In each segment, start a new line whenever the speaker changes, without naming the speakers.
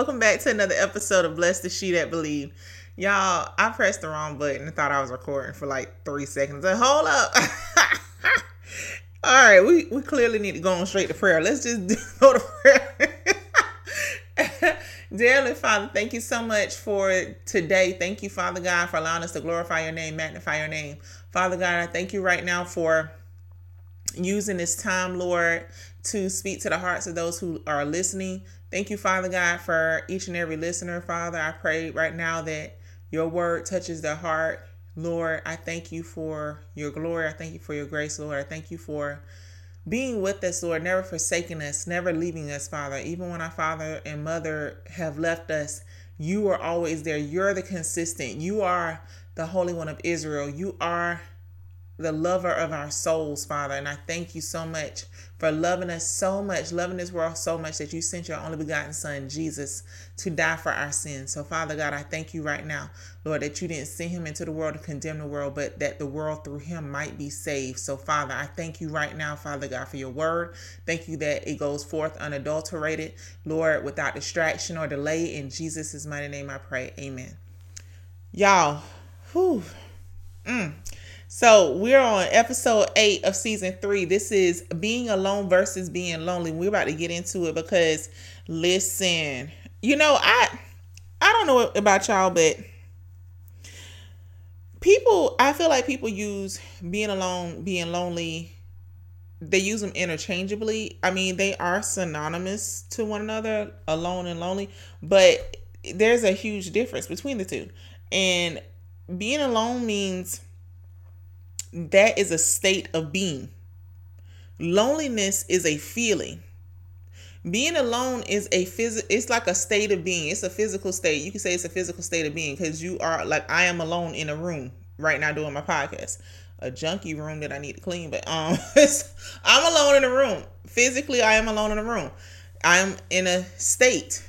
Welcome back to another episode of Bless the She That Believe. Y'all, I pressed the wrong button and thought I was recording for like three seconds. And hold up. All right, we, we clearly need to go on straight to prayer. Let's just go to prayer. Dearly Father, thank you so much for today. Thank you, Father God, for allowing us to glorify your name, magnify your name. Father God, I thank you right now for using this time, Lord, to speak to the hearts of those who are listening. Thank you, Father God, for each and every listener. Father, I pray right now that your word touches their heart. Lord, I thank you for your glory. I thank you for your grace, Lord. I thank you for being with us, Lord, never forsaking us, never leaving us, Father. Even when our father and mother have left us, you are always there. You're the consistent. You are the Holy One of Israel. You are the lover of our souls, Father. And I thank you so much for loving us so much, loving this world so much that you sent your only begotten Son, Jesus, to die for our sins. So, Father God, I thank you right now, Lord, that you didn't send him into the world to condemn the world, but that the world through him might be saved. So, Father, I thank you right now, Father God, for your word. Thank you that it goes forth unadulterated, Lord, without distraction or delay. In Jesus' mighty name I pray. Amen. Y'all, whew. Mm. So we're on episode eight of season three. This is being alone versus being lonely. We're about to get into it because listen, you know, I I don't know about y'all, but people I feel like people use being alone, being lonely, they use them interchangeably. I mean, they are synonymous to one another, alone and lonely, but there's a huge difference between the two. And being alone means that is a state of being. Loneliness is a feeling. Being alone is a phys- it's like a state of being. It's a physical state. You can say it's a physical state of being because you are like I am alone in a room right now doing my podcast. A junky room that I need to clean, but um I'm alone in a room. Physically, I am alone in a room. I'm in a state.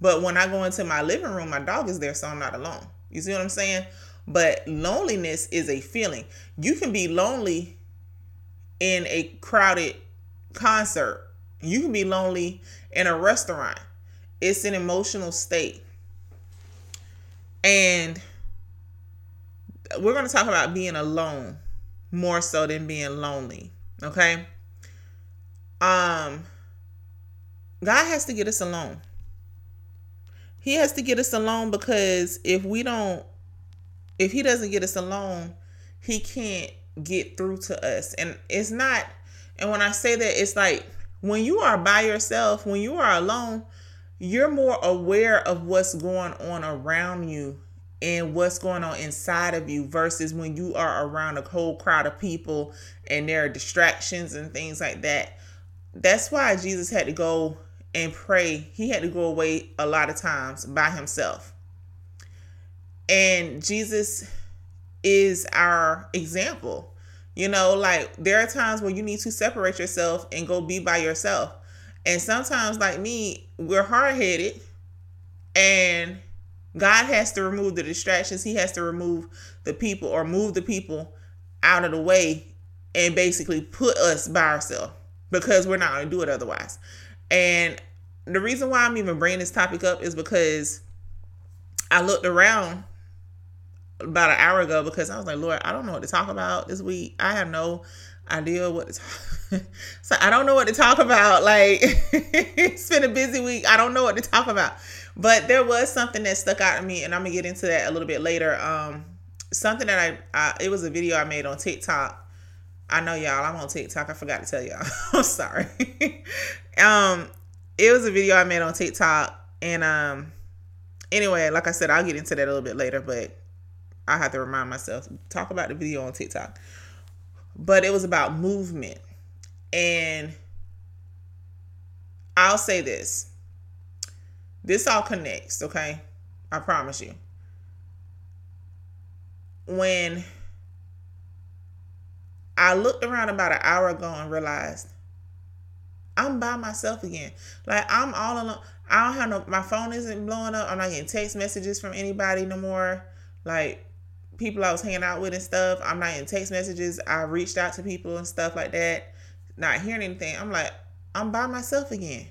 But when I go into my living room, my dog is there, so I'm not alone. You see what I'm saying? But loneliness is a feeling. You can be lonely in a crowded concert. You can be lonely in a restaurant. It's an emotional state. And we're going to talk about being alone more so than being lonely, okay? Um God has to get us alone. He has to get us alone because if we don't if he doesn't get us alone, he can't get through to us. And it's not, and when I say that, it's like when you are by yourself, when you are alone, you're more aware of what's going on around you and what's going on inside of you versus when you are around a whole crowd of people and there are distractions and things like that. That's why Jesus had to go and pray. He had to go away a lot of times by himself and Jesus is our example. You know, like there are times where you need to separate yourself and go be by yourself. And sometimes, like me, we're hard headed and God has to remove the distractions. He has to remove the people or move the people out of the way and basically put us by ourselves because we're not going to do it otherwise. And the reason why I'm even bringing this topic up is because I looked around about an hour ago because I was like, Lord, I don't know what to talk about this week. I have no idea what to talk. so I don't know what to talk about. Like it's been a busy week. I don't know what to talk about. But there was something that stuck out to me, and I'm gonna get into that a little bit later. Um, something that I, I it was a video I made on TikTok. I know y'all, I'm on TikTok. I forgot to tell y'all. I'm sorry. um, it was a video I made on TikTok, and um, anyway, like I said, I'll get into that a little bit later. But I have to remind myself talk about the video on TikTok. But it was about movement. And I'll say this. This all connects, okay? I promise you. When I looked around about an hour ago and realized I'm by myself again. Like I'm all alone. I don't have no my phone isn't blowing up. I'm not getting text messages from anybody no more. Like people I was hanging out with and stuff. I'm not in text messages. I reached out to people and stuff like that. Not hearing anything. I'm like, I'm by myself again.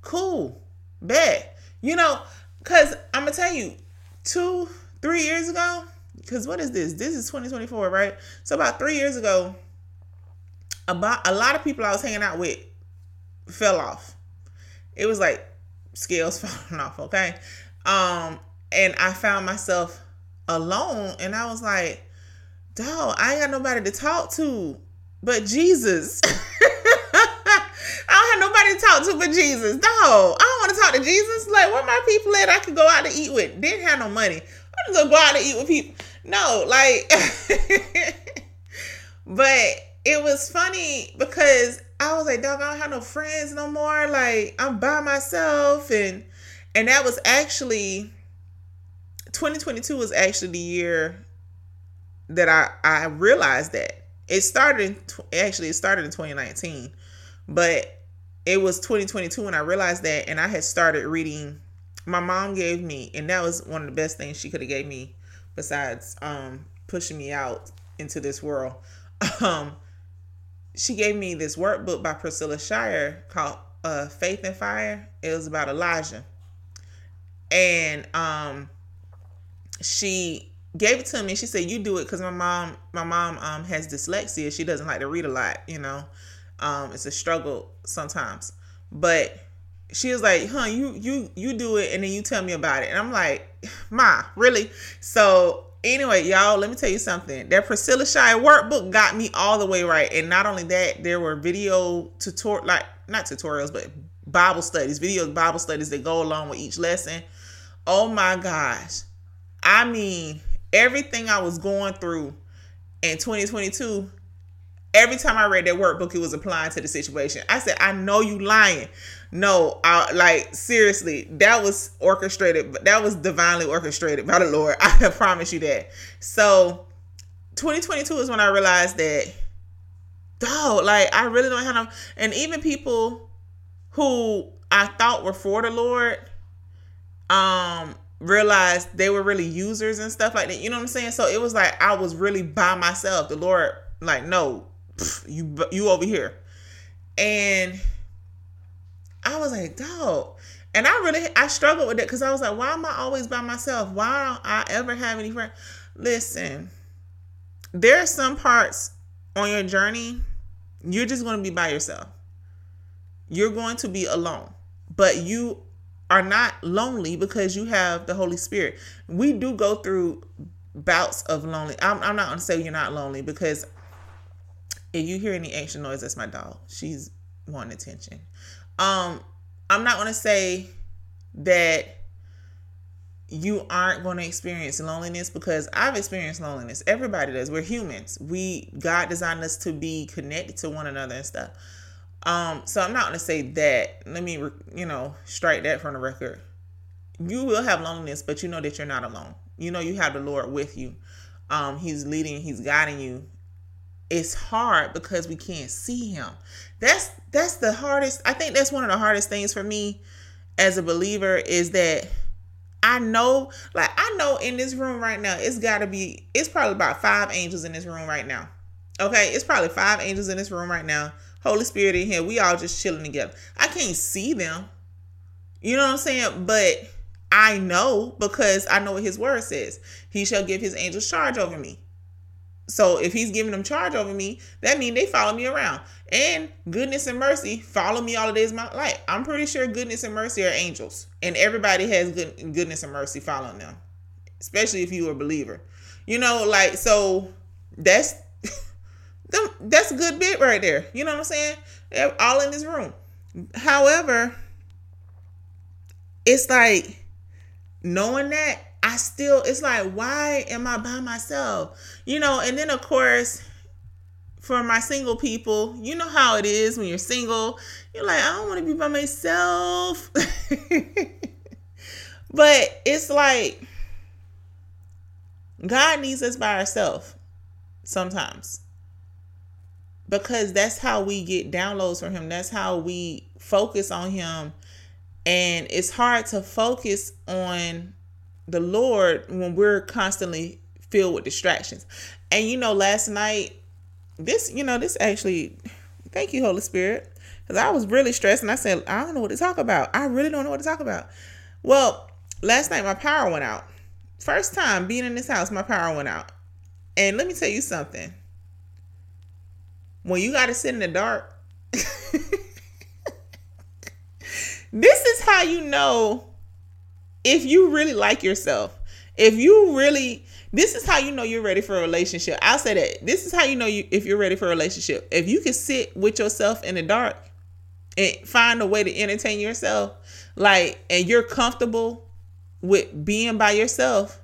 Cool. Bet. You know, because I'm going to tell you, two, three years ago, because what is this? This is 2024, right? So about three years ago, about a lot of people I was hanging out with fell off. It was like scales falling off, okay? Um, and I found myself alone and I was like, dog, I ain't got nobody to talk to but Jesus. I don't have nobody to talk to but Jesus. No, I don't want to talk to Jesus. Like, where my people at I could go out to eat with? Didn't have no money. I'm just gonna go out to eat with people. No, like, but it was funny because I was like, dog, I don't have no friends no more. Like, I'm by myself. And, and that was actually, 2022 was actually the year that I, I realized that. It started, actually, it started in 2019, but it was 2022 when I realized that, and I had started reading. My mom gave me, and that was one of the best things she could have gave me, besides um, pushing me out into this world. Um, she gave me this workbook by Priscilla Shirer called uh, Faith and Fire. It was about Elijah, and um, she gave it to me. She said, "You do it," because my mom, my mom um, has dyslexia. She doesn't like to read a lot, you know. Um, it's a struggle sometimes. But she was like, huh, you you you do it and then you tell me about it. And I'm like, Ma, really? So anyway, y'all, let me tell you something. That Priscilla Shirer workbook got me all the way right. And not only that, there were video tutorial like not tutorials, but Bible studies, video Bible studies that go along with each lesson. Oh my gosh. I mean, everything I was going through in 2022 every time I read that workbook, it was applying to the situation. I said, I know you lying. No, I, like seriously, that was orchestrated. but That was divinely orchestrated by the Lord. I promise you that. So, 2022 is when I realized that, dog, like I really don't have no. And even people who I thought were for the Lord, um, realized they were really users and stuff like that. You know what I'm saying? So it was like I was really by myself. The Lord, like, no, you you over here and i was like dog and i really i struggled with it because i was like why am i always by myself why don't i ever have any friends listen there are some parts on your journey you're just going to be by yourself you're going to be alone but you are not lonely because you have the holy spirit we do go through bouts of lonely i'm, I'm not going to say you're not lonely because if you hear any extra noise, that's my dog. She's wanting attention. Um, I'm not gonna say that you aren't going to experience loneliness because I've experienced loneliness. Everybody does. We're humans. We God designed us to be connected to one another and stuff. Um, so I'm not to say that. Let me, you know, strike that from the record. You will have loneliness, but you know that you're not alone. You know you have the Lord with you. Um, he's leading, he's guiding you it's hard because we can't see him. That's that's the hardest. I think that's one of the hardest things for me as a believer is that I know like I know in this room right now it's got to be it's probably about 5 angels in this room right now. Okay? It's probably 5 angels in this room right now. Holy Spirit in here. We all just chilling together. I can't see them. You know what I'm saying? But I know because I know what his word says. He shall give his angels charge over me. So if he's giving them charge over me, that means they follow me around. And goodness and mercy follow me all the days of my life. I'm pretty sure goodness and mercy are angels. And everybody has good, goodness and mercy following them. Especially if you're a believer. You know, like so that's that's a good bit right there. You know what I'm saying? They're all in this room. However, it's like knowing that I still, it's like, why am I by myself? You know, and then of course, for my single people, you know how it is when you're single. You're like, I don't want to be by myself. but it's like, God needs us by ourselves sometimes because that's how we get downloads from Him. That's how we focus on Him. And it's hard to focus on the Lord when we're constantly filled with distractions. And you know, last night, this, you know, this actually, thank you, Holy Spirit, because I was really stressed and I said, I don't know what to talk about. I really don't know what to talk about. Well, last night my power went out. First time being in this house, my power went out. And let me tell you something. When you got to sit in the dark, this is how you know if you really like yourself. If you really this is how you know you're ready for a relationship. I'll say that. This is how you know you if you're ready for a relationship. If you can sit with yourself in the dark and find a way to entertain yourself, like and you're comfortable with being by yourself,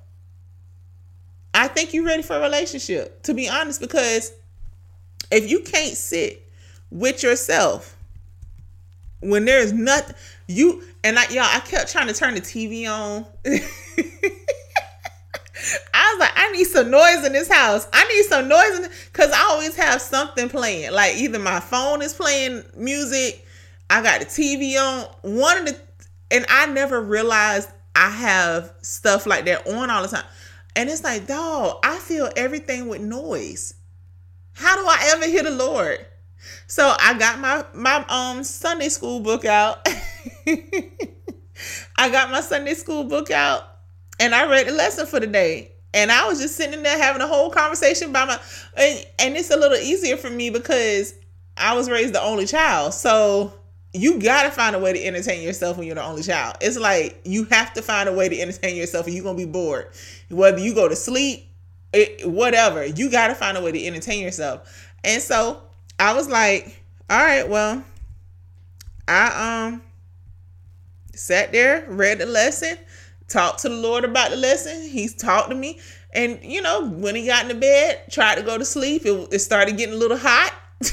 I think you're ready for a relationship. To be honest, because if you can't sit with yourself when there's nothing you and like y'all, I kept trying to turn the TV on. I was like, I need some noise in this house. I need some noise in because I always have something playing. Like either my phone is playing music, I got the TV on. One of the and I never realized I have stuff like that on all the time. And it's like, dog, I feel everything with noise. How do I ever hear the Lord? So I got my my um Sunday school book out. I got my Sunday school book out and I read the lesson for the day. And I was just sitting there having a whole conversation by my and, and it's a little easier for me because I was raised the only child. So you gotta find a way to entertain yourself when you're the only child. It's like you have to find a way to entertain yourself, or you're gonna be bored. Whether you go to sleep, whatever, you gotta find a way to entertain yourself. And so I was like, all right, well, I um sat there, read the lesson, talked to the Lord about the lesson. He's talked to me. And, you know, when he got in the bed, tried to go to sleep, it, it started getting a little hot.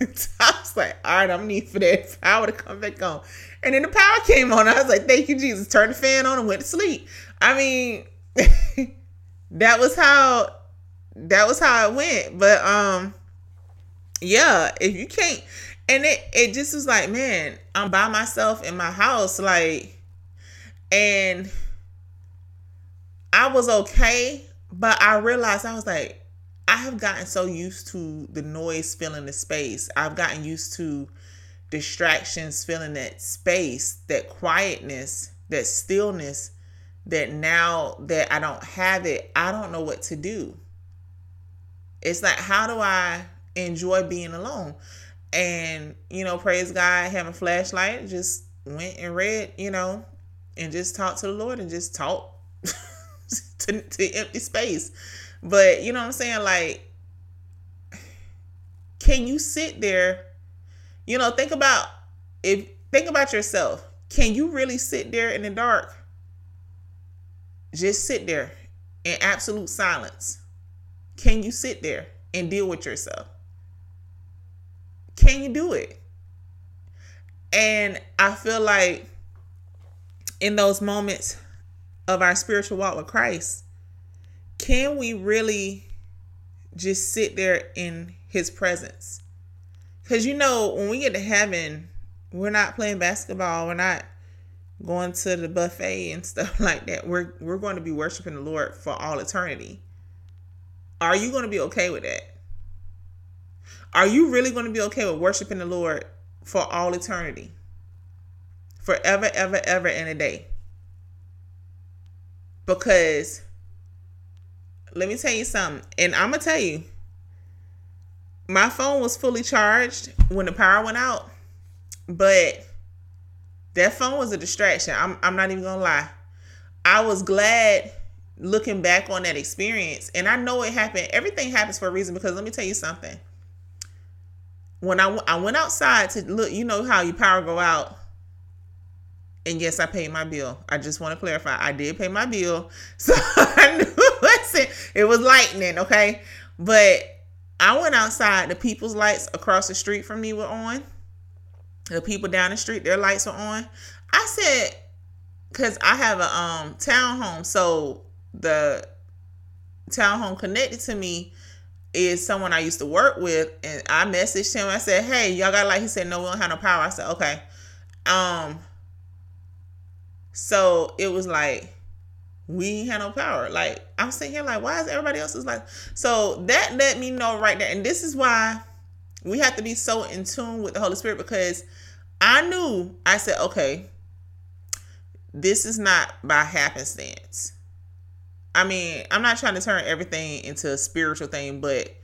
I was like, all right, I'm need for that power to come back on. And then the power came on. I was like, thank you, Jesus. Turned the fan on and went to sleep. I mean, that was how that was how it went. But um yeah, if you can't and it it just was like, man, I'm by myself in my house, like and I was okay, but I realized I was like, I have gotten so used to the noise filling the space. I've gotten used to distractions filling that space, that quietness, that stillness, that now that I don't have it, I don't know what to do. It's like, how do I enjoy being alone? And, you know, praise God, have a flashlight, just went and read, you know, and just talked to the Lord and just talked to, to empty space. But you know what I'm saying? Like, can you sit there? You know, think about if think about yourself. Can you really sit there in the dark? Just sit there in absolute silence. Can you sit there and deal with yourself? Can you do it? And I feel like in those moments of our spiritual walk with Christ, can we really just sit there in his presence? Because you know, when we get to heaven, we're not playing basketball, we're not going to the buffet and stuff like that. We're we're going to be worshiping the Lord for all eternity. Are you going to be okay with that? Are you really going to be okay with worshiping the Lord for all eternity? Forever, ever, ever, and a day because let me tell you something, and I'm gonna tell you, my phone was fully charged when the power went out, but that phone was a distraction. I'm I'm not even gonna lie. I was glad looking back on that experience, and I know it happened. Everything happens for a reason because let me tell you something. When I, I went outside to look, you know how your power go out and yes, I paid my bill. I just want to clarify. I did pay my bill. So I knew, listen, it was lightning, okay? But I went outside. The people's lights across the street from me were on. The people down the street, their lights are on. I said, because I have a um townhome. So the townhome connected to me is someone I used to work with. And I messaged him. I said, hey, y'all got light? He said, no, we don't have no power. I said, okay. Um, so it was like we had no power. Like I'm sitting here like, why is everybody else is like? So that let me know right there, and this is why we have to be so in tune with the Holy Spirit because I knew I said, okay, this is not by happenstance. I mean, I'm not trying to turn everything into a spiritual thing, but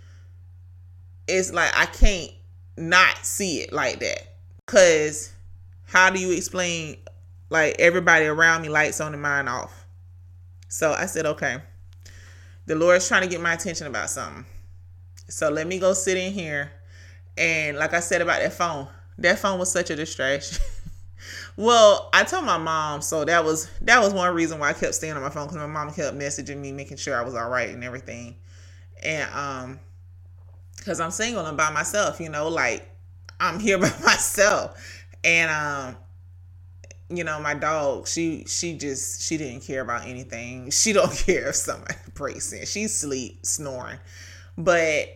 it's like I can't not see it like that. Cause how do you explain like everybody around me lights on and mine off? So I said, okay, the Lord's trying to get my attention about something. So let me go sit in here. And like I said about that phone, that phone was such a distraction. well, I told my mom, so that was that was one reason why I kept staying on my phone because my mom kept messaging me, making sure I was all right and everything. And um, because I'm single and by myself, you know, like I'm here by myself. And um, you know, my dog, she she just she didn't care about anything. She don't care if somebody breaks in. She's sleep, snoring. But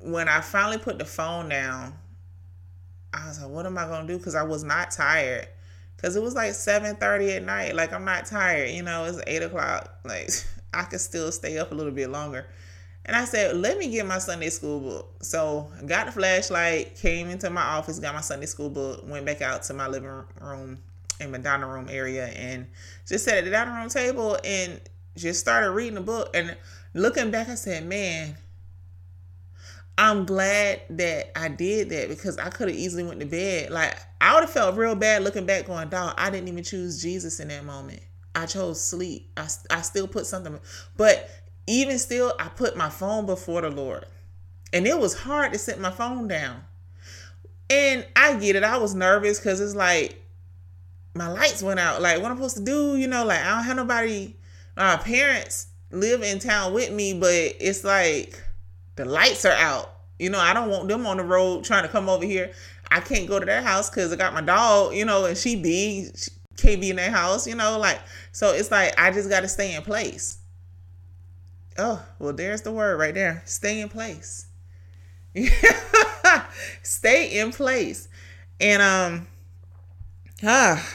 when I finally put the phone down, I was like, what am I gonna do? Because I was not tired. Cause it was like seven thirty at night. Like I'm not tired. You know, it's eight o'clock. Like I could still stay up a little bit longer. And I said, let me get my Sunday school book. So I got the flashlight, came into my office, got my Sunday school book, went back out to my living room in my dining room area and just sat at the dining room table and just started reading the book. And looking back, I said, man, I'm glad that I did that because I could have easily went to bed. Like I would have felt real bad looking back going, dog, I didn't even choose Jesus in that moment. I chose sleep. I, I still put something, but even still, I put my phone before the Lord. And it was hard to set my phone down. And I get it. I was nervous because it's like my lights went out. Like, what I'm supposed to do? You know, like I don't have nobody. My parents live in town with me, but it's like the lights are out. You know, I don't want them on the road trying to come over here. I can't go to their house because I got my dog, you know, and she big. She can't be in their house, you know, like, so it's like I just got to stay in place. Oh, well, there's the word right there. Stay in place. Stay in place. And um ah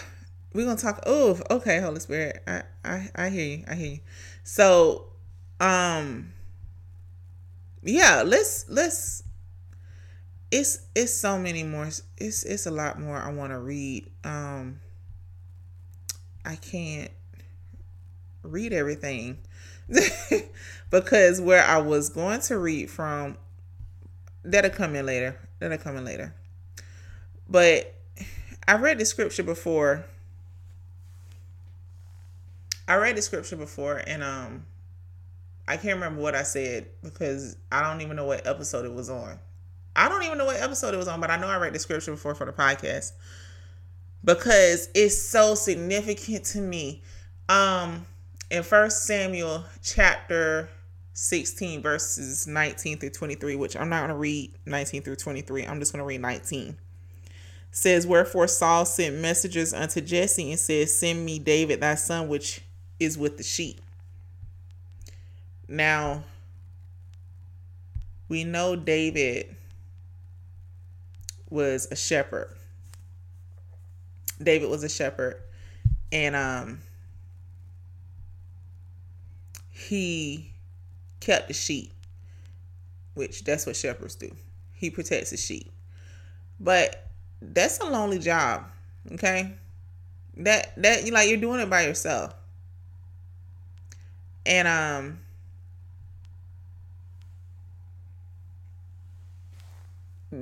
we're gonna talk oh okay, Holy Spirit. I, I I hear you. I hear you. So um yeah, let's let's it's it's so many more it's it's a lot more I want to read. Um I can't read everything because where I was going to read from, that'll come in later. That'll come in later. But I read the scripture before. I read the scripture before and um I can't remember what I said because I don't even know what episode it was on. I don't even know what episode it was on, but I know I read the scripture before for the podcast because it's so significant to me. Um in First Samuel chapter 16 verses 19 through 23 which i'm not going to read 19 through 23 i'm just going to read 19 says wherefore saul sent messengers unto jesse and said send me david thy son which is with the sheep now we know david was a shepherd david was a shepherd and um he kept the sheep, which that's what shepherds do. He protects the sheep. But that's a lonely job, okay? That that you like you're doing it by yourself. And um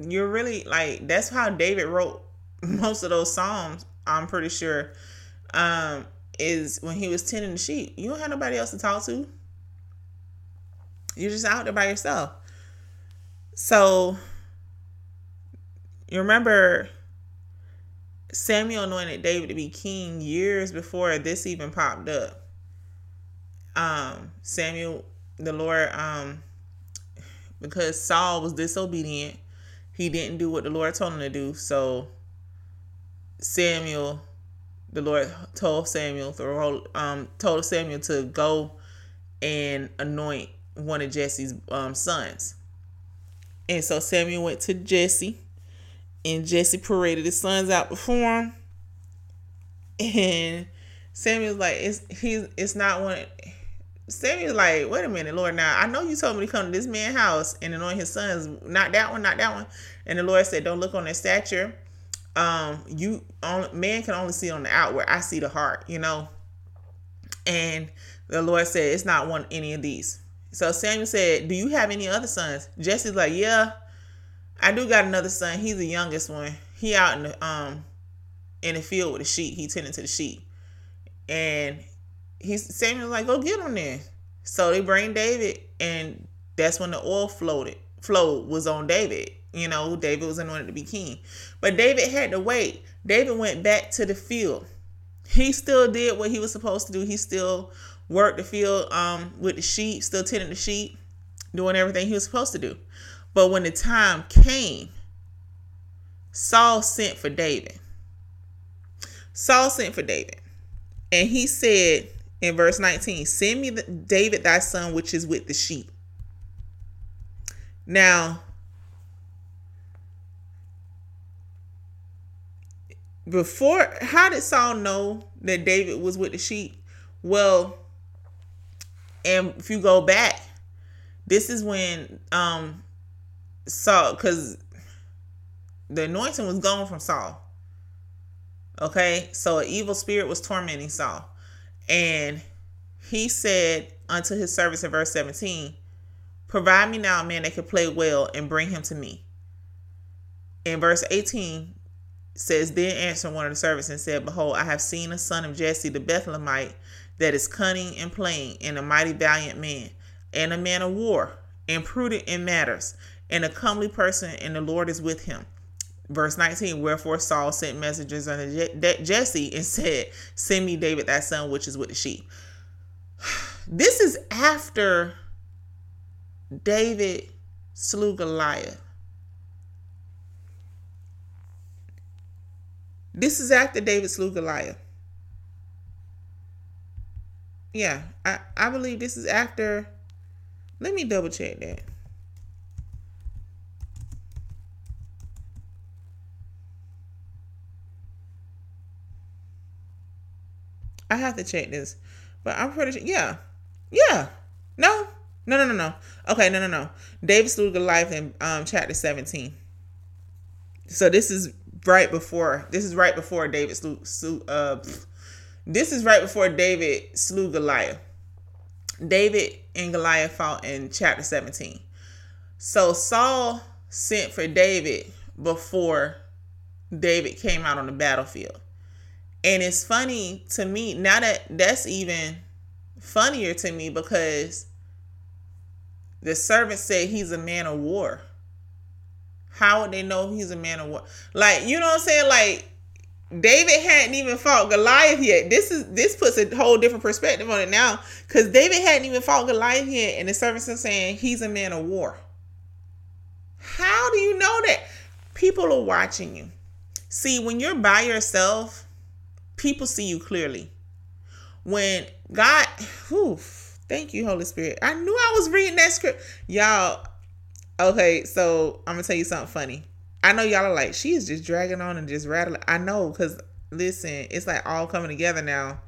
you're really like that's how David wrote most of those psalms, I'm pretty sure. Um is when he was tending the sheep. You don't have nobody else to talk to. You're just out there by yourself. So you remember Samuel anointed David to be king years before this even popped up. Um, Samuel, the Lord, um, because Saul was disobedient, he didn't do what the Lord told him to do. So Samuel the Lord told Samuel, um, told Samuel to go and anoint one of Jesse's um, sons. And so Samuel went to Jesse, and Jesse paraded his sons out before him. And Samuel's like, it's he's it's not one. Samuel's like, wait a minute, Lord. Now I know you told me to come to this man's house and anoint his sons. Not that one, not that one. And the Lord said, don't look on their stature um, you on man can only see on the outward. I see the heart, you know. And the Lord said, It's not one any of these. So Samuel said, Do you have any other sons? Jesse's like, Yeah, I do got another son. He's the youngest one. He out in the um in the field with the sheep. He tending to the sheep. And he's Samuel's like, Go get him then. So they bring David and that's when the oil floated flow was on David. You know, David was anointed to be king. But David had to wait. David went back to the field. He still did what he was supposed to do. He still worked the field um, with the sheep, still tending the sheep, doing everything he was supposed to do. But when the time came, Saul sent for David. Saul sent for David. And he said in verse 19, Send me the, David thy son, which is with the sheep. Now, before, how did Saul know that David was with the sheep? Well, and if you go back, this is when um Saul, because the anointing was gone from Saul. Okay, so an evil spirit was tormenting Saul, and he said unto his servants in verse 17, Provide me now a man that can play well and bring him to me. In verse 18 says, Then answered one of the servants and said, Behold, I have seen a son of Jesse the Bethlehemite that is cunning and plain, and a mighty valiant man, and a man of war, and prudent in matters, and a comely person, and the Lord is with him. Verse 19, wherefore Saul sent messengers unto Jesse and said, Send me David that son which is with the sheep. This is after David slew Goliath. This is after David slew Goliath. Yeah, I, I believe this is after. Let me double check that. I have to check this, but I'm pretty sure. Yeah, yeah. No, no, no, no, no. Okay, no, no, no. David slew Goliath in um, chapter 17. So this is right before. This is right before David slew uh, this is right before David slew Goliath. David and Goliath fought in chapter 17. So Saul sent for David before David came out on the battlefield. And it's funny to me now that that's even funnier to me because the servant said he's a man of war. How would they know he's a man of war? Like, you know what I'm saying? Like, David hadn't even fought Goliath yet. This is this puts a whole different perspective on it now. Because David hadn't even fought Goliath yet, and the servant is saying he's a man of war. How do you know that? People are watching you. See, when you're by yourself, people see you clearly. When God, whew, Thank you, Holy Spirit. I knew I was reading that script. Y'all, okay, so I'm gonna tell you something funny. I know y'all are like, she is just dragging on and just rattling. I know, because listen, it's like all coming together now.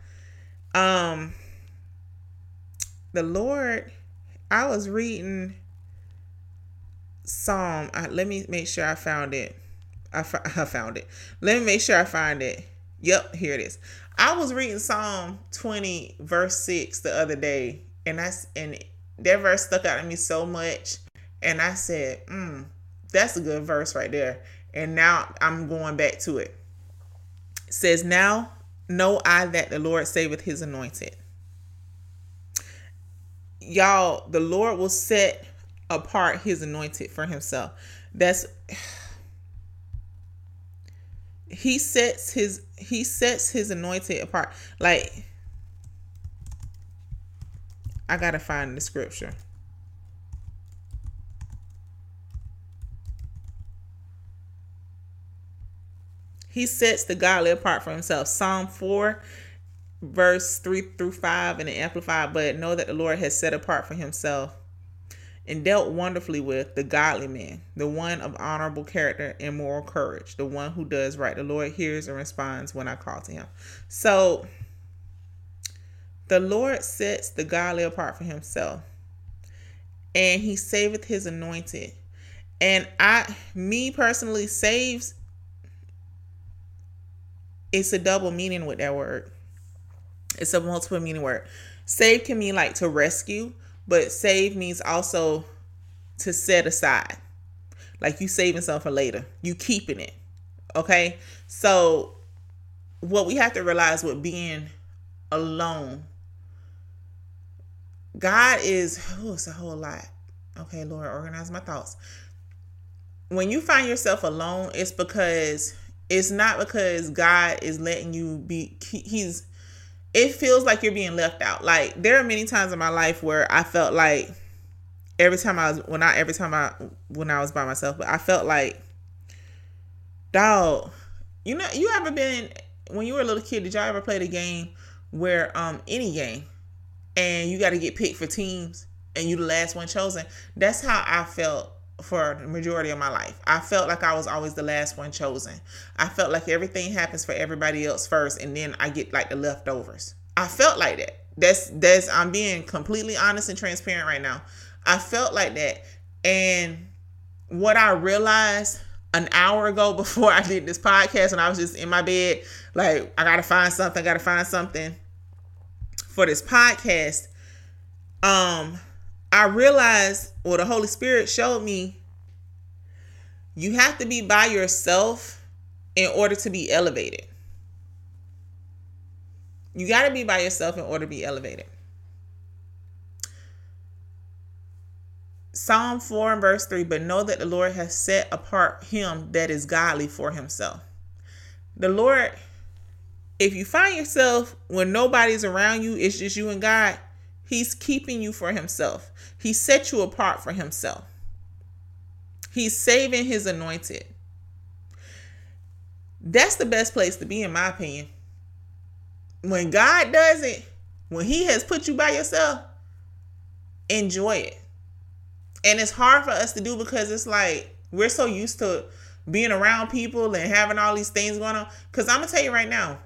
Um the Lord, I was reading Psalm. I, let me make sure I found it. I, I found it. Let me make sure I find it. Yep, here it is. I was reading Psalm 20, verse 6 the other day, and that's and that verse stuck out to me so much. And I said, mm, that's a good verse right there. And now I'm going back to it. it says, Now know I that the Lord saveth his anointed. Y'all, the Lord will set apart his anointed for himself. That's he sets his he sets his anointed apart. Like i gotta find the scripture. He sets the godly apart for himself. Psalm 4 verse 3 through 5 in the amplified but know that the lord has set apart for himself and dealt wonderfully with the godly man, the one of honorable character and moral courage, the one who does right. The Lord hears and responds when I call to him. So the Lord sets the godly apart for himself, and he saveth his anointed. And I, me personally, saves it's a double meaning with that word. It's a multiple meaning word. Save can mean like to rescue, but save means also to set aside. Like you saving something for later. You keeping it. Okay? So what we have to realize with being alone, God is oh, it's a whole lot. Okay, Lord, organize my thoughts. When you find yourself alone, it's because it's not because God is letting you be he's it feels like you're being left out. Like there are many times in my life where I felt like every time I was well not every time I when I was by myself, but I felt like dog, you know you ever been when you were a little kid, did y'all ever play the game where um any game and you gotta get picked for teams and you the last one chosen? That's how I felt for the majority of my life. I felt like I was always the last one chosen. I felt like everything happens for everybody else first and then I get like the leftovers. I felt like that. That's that's I'm being completely honest and transparent right now. I felt like that. And what I realized an hour ago before I did this podcast and I was just in my bed, like I gotta find something, I gotta find something for this podcast. Um I realized, or the Holy Spirit showed me, you have to be by yourself in order to be elevated. You got to be by yourself in order to be elevated. Psalm 4 and verse 3 But know that the Lord has set apart him that is godly for himself. The Lord, if you find yourself when nobody's around you, it's just you and God, He's keeping you for himself. He set you apart for himself. He's saving his anointed. That's the best place to be, in my opinion. When God does it, when He has put you by yourself, enjoy it. And it's hard for us to do because it's like we're so used to being around people and having all these things going on. Because I'm going to tell you right now,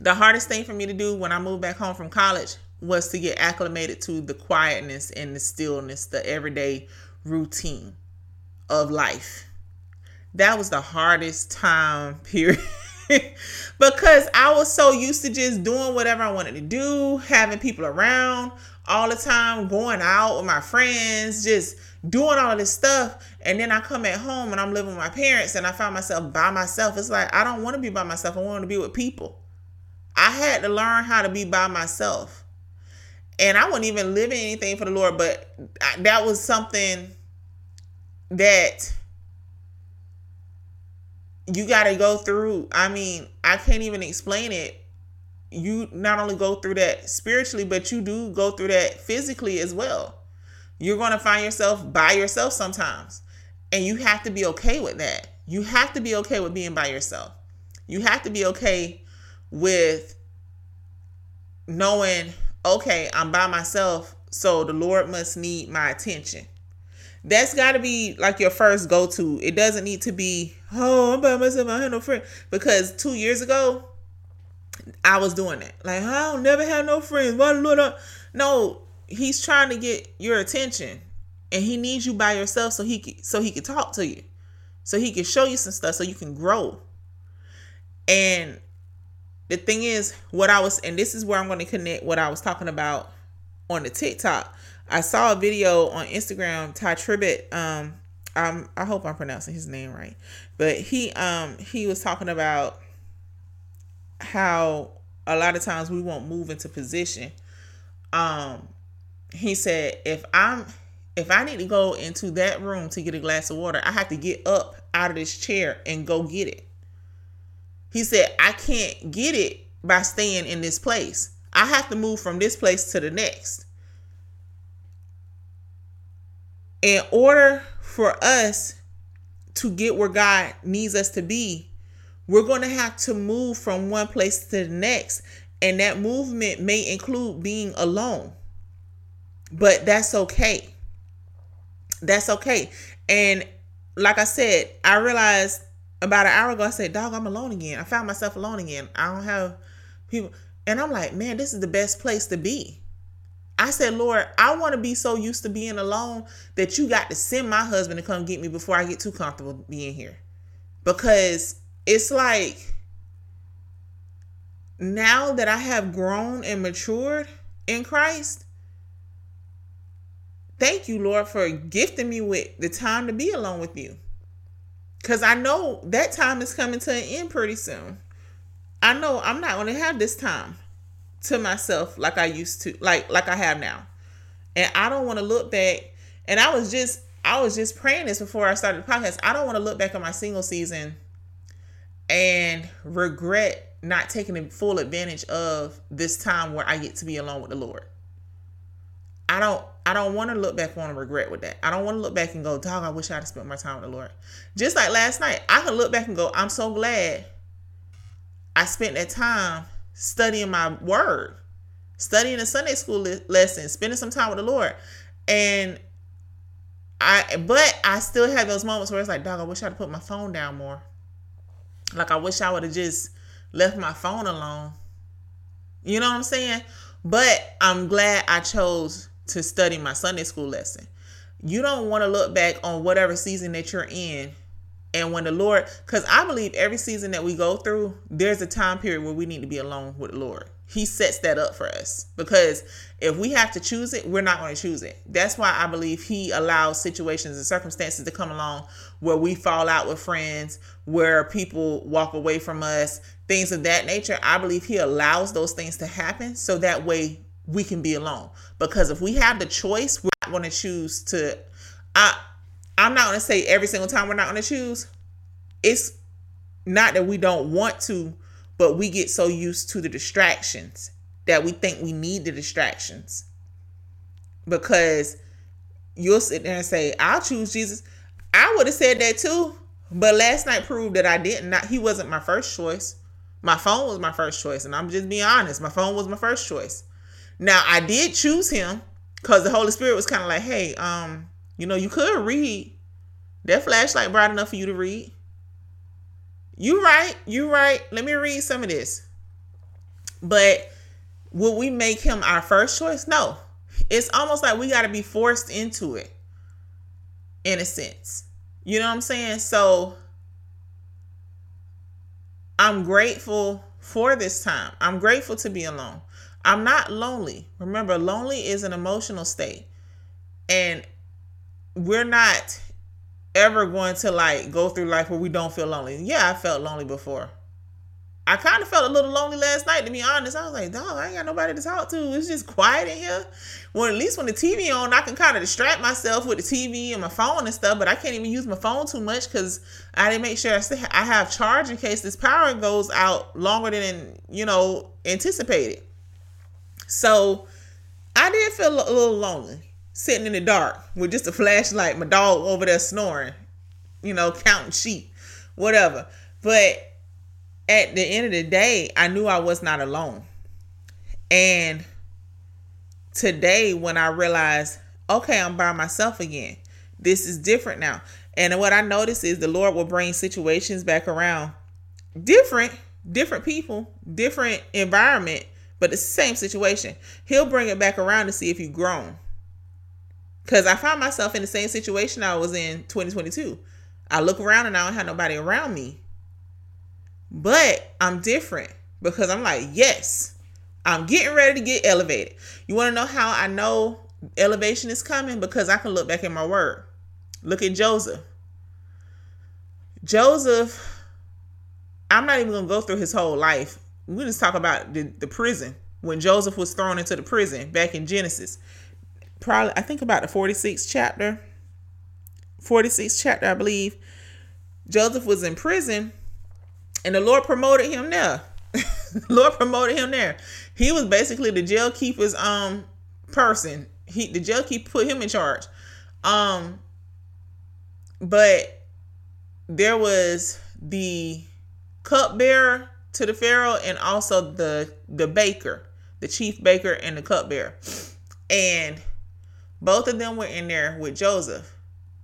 the hardest thing for me to do when I moved back home from college was to get acclimated to the quietness and the stillness, the everyday routine of life. That was the hardest time period. because I was so used to just doing whatever I wanted to do, having people around all the time, going out with my friends, just doing all of this stuff. And then I come at home and I'm living with my parents and I find myself by myself. It's like I don't want to be by myself. I want to be with people. I had to learn how to be by myself and I wasn't even living anything for the Lord, but that was something that you got to go through. I mean, I can't even explain it. You not only go through that spiritually, but you do go through that physically as well. You're going to find yourself by yourself sometimes, and you have to be okay with that. You have to be okay with being by yourself. You have to be okay with knowing okay, I'm by myself, so the Lord must need my attention. That's got to be like your first go to. It doesn't need to be, oh, I'm by myself, I have no friend. Because two years ago, I was doing that. Like, I don't never have no friends. Why the Lord? No, He's trying to get your attention, and He needs you by yourself so He can, so He can talk to you, so He can show you some stuff, so you can grow. And the thing is, what I was, and this is where I'm going to connect what I was talking about on the TikTok. I saw a video on Instagram. Tye Tribbett, um, I'm, I hope I'm pronouncing his name right, but he, um, he was talking about how a lot of times we won't move into position. Um, he said, if I'm, if I need to go into that room to get a glass of water, I have to get up out of this chair and go get it. He said, I can't get it by staying in this place. I have to move from this place to the next. In order for us to get where God needs us to be, we're going to have to move from one place to the next. And that movement may include being alone. But that's okay. That's okay. And like I said, I realized about an hour ago, I said, dog, I'm alone again. I found myself alone again. I don't have people. And I'm like, man, this is the best place to be. I said, Lord, I want to be so used to being alone that you got to send my husband to come get me before I get too comfortable being here. Because it's like now that I have grown and matured in Christ, thank you, Lord, for gifting me with the time to be alone with you. Because I know that time is coming to an end pretty soon. I know I'm not going to have this time to myself like I used to, like like I have now. And I don't want to look back. And I was just I was just praying this before I started the podcast. I don't want to look back on my single season and regret not taking full advantage of this time where I get to be alone with the Lord. I don't I don't want to look back on regret with that. I don't want to look back and go, dog, I wish I'd spent more time with the Lord. Just like last night, I can look back and go, I'm so glad I spent that time studying my word, studying a Sunday school lesson, spending some time with the Lord. And I but I still have those moments where it's like, dog, I wish I'd put my phone down more. Like I wish I would have just left my phone alone. You know what I'm saying? But I'm glad I chose to study my Sunday school lesson. You don't want to look back on whatever season that you're in. And when the Lord, because I believe every season that we go through, there's a time period where we need to be alone with the Lord. He sets that up for us because if we have to choose it, we're not going to choose it. That's why I believe He allows situations and circumstances to come along where we fall out with friends, where people walk away from us, things of that nature. I believe He allows those things to happen so that way we can be alone. Because if we have the choice, we're not going to choose to. I I'm not going to say every single time we're not going to choose. It's not that we don't want to but we get so used to the distractions that we think we need the distractions. Because you'll sit there and say, I'll choose Jesus. I would have said that too. But last night proved that I didn't. Not he wasn't my first choice. My phone was my first choice. And I'm just being honest. My phone was my first choice. Now I did choose him because the Holy Spirit was kind of like, hey, um, you know, you could read. That flashlight bright enough for you to read. You right. You right. Let me read some of this. But will we make him our first choice? No. It's almost like we got to be forced into it in a sense. You know what I'm saying? So I'm grateful for this time. I'm grateful to be alone. I'm not lonely. Remember, lonely is an emotional state. And we're not ever going to like go through life where we don't feel lonely. Yeah, I felt lonely before. I kind of felt a little lonely last night, to be honest. I was like, dog, I ain't got nobody to talk to. It's just quiet in here. Well, at least when the TV on, I can kind of distract myself with the TV and my phone and stuff, but I can't even use my phone too much because I didn't make sure I have charge in case this power goes out longer than, you know, anticipated. So I did feel a little lonely sitting in the dark with just a flashlight, my dog over there snoring, you know, counting sheep, whatever. But at the end of the day, I knew I was not alone. And today, when I realized, okay, I'm by myself again, this is different now. And what I notice is the Lord will bring situations back around different, different people, different environment, but the same situation. He'll bring it back around to see if you've grown because I found myself in the same situation I was in 2022. I look around and I don't have nobody around me. But I'm different because I'm like, yes, I'm getting ready to get elevated. You want to know how I know elevation is coming? Because I can look back at my word. Look at Joseph. Joseph, I'm not even going to go through his whole life. We just talk about the, the prison when Joseph was thrown into the prison back in Genesis probably I think about the 46th chapter. 46th chapter, I believe. Joseph was in prison and the Lord promoted him there. Lord promoted him there. He was basically the jail keeper's um person. He the jail keeper put him in charge. Um but there was the cupbearer to the pharaoh and also the the baker, the chief baker and the cupbearer. And both of them were in there with Joseph.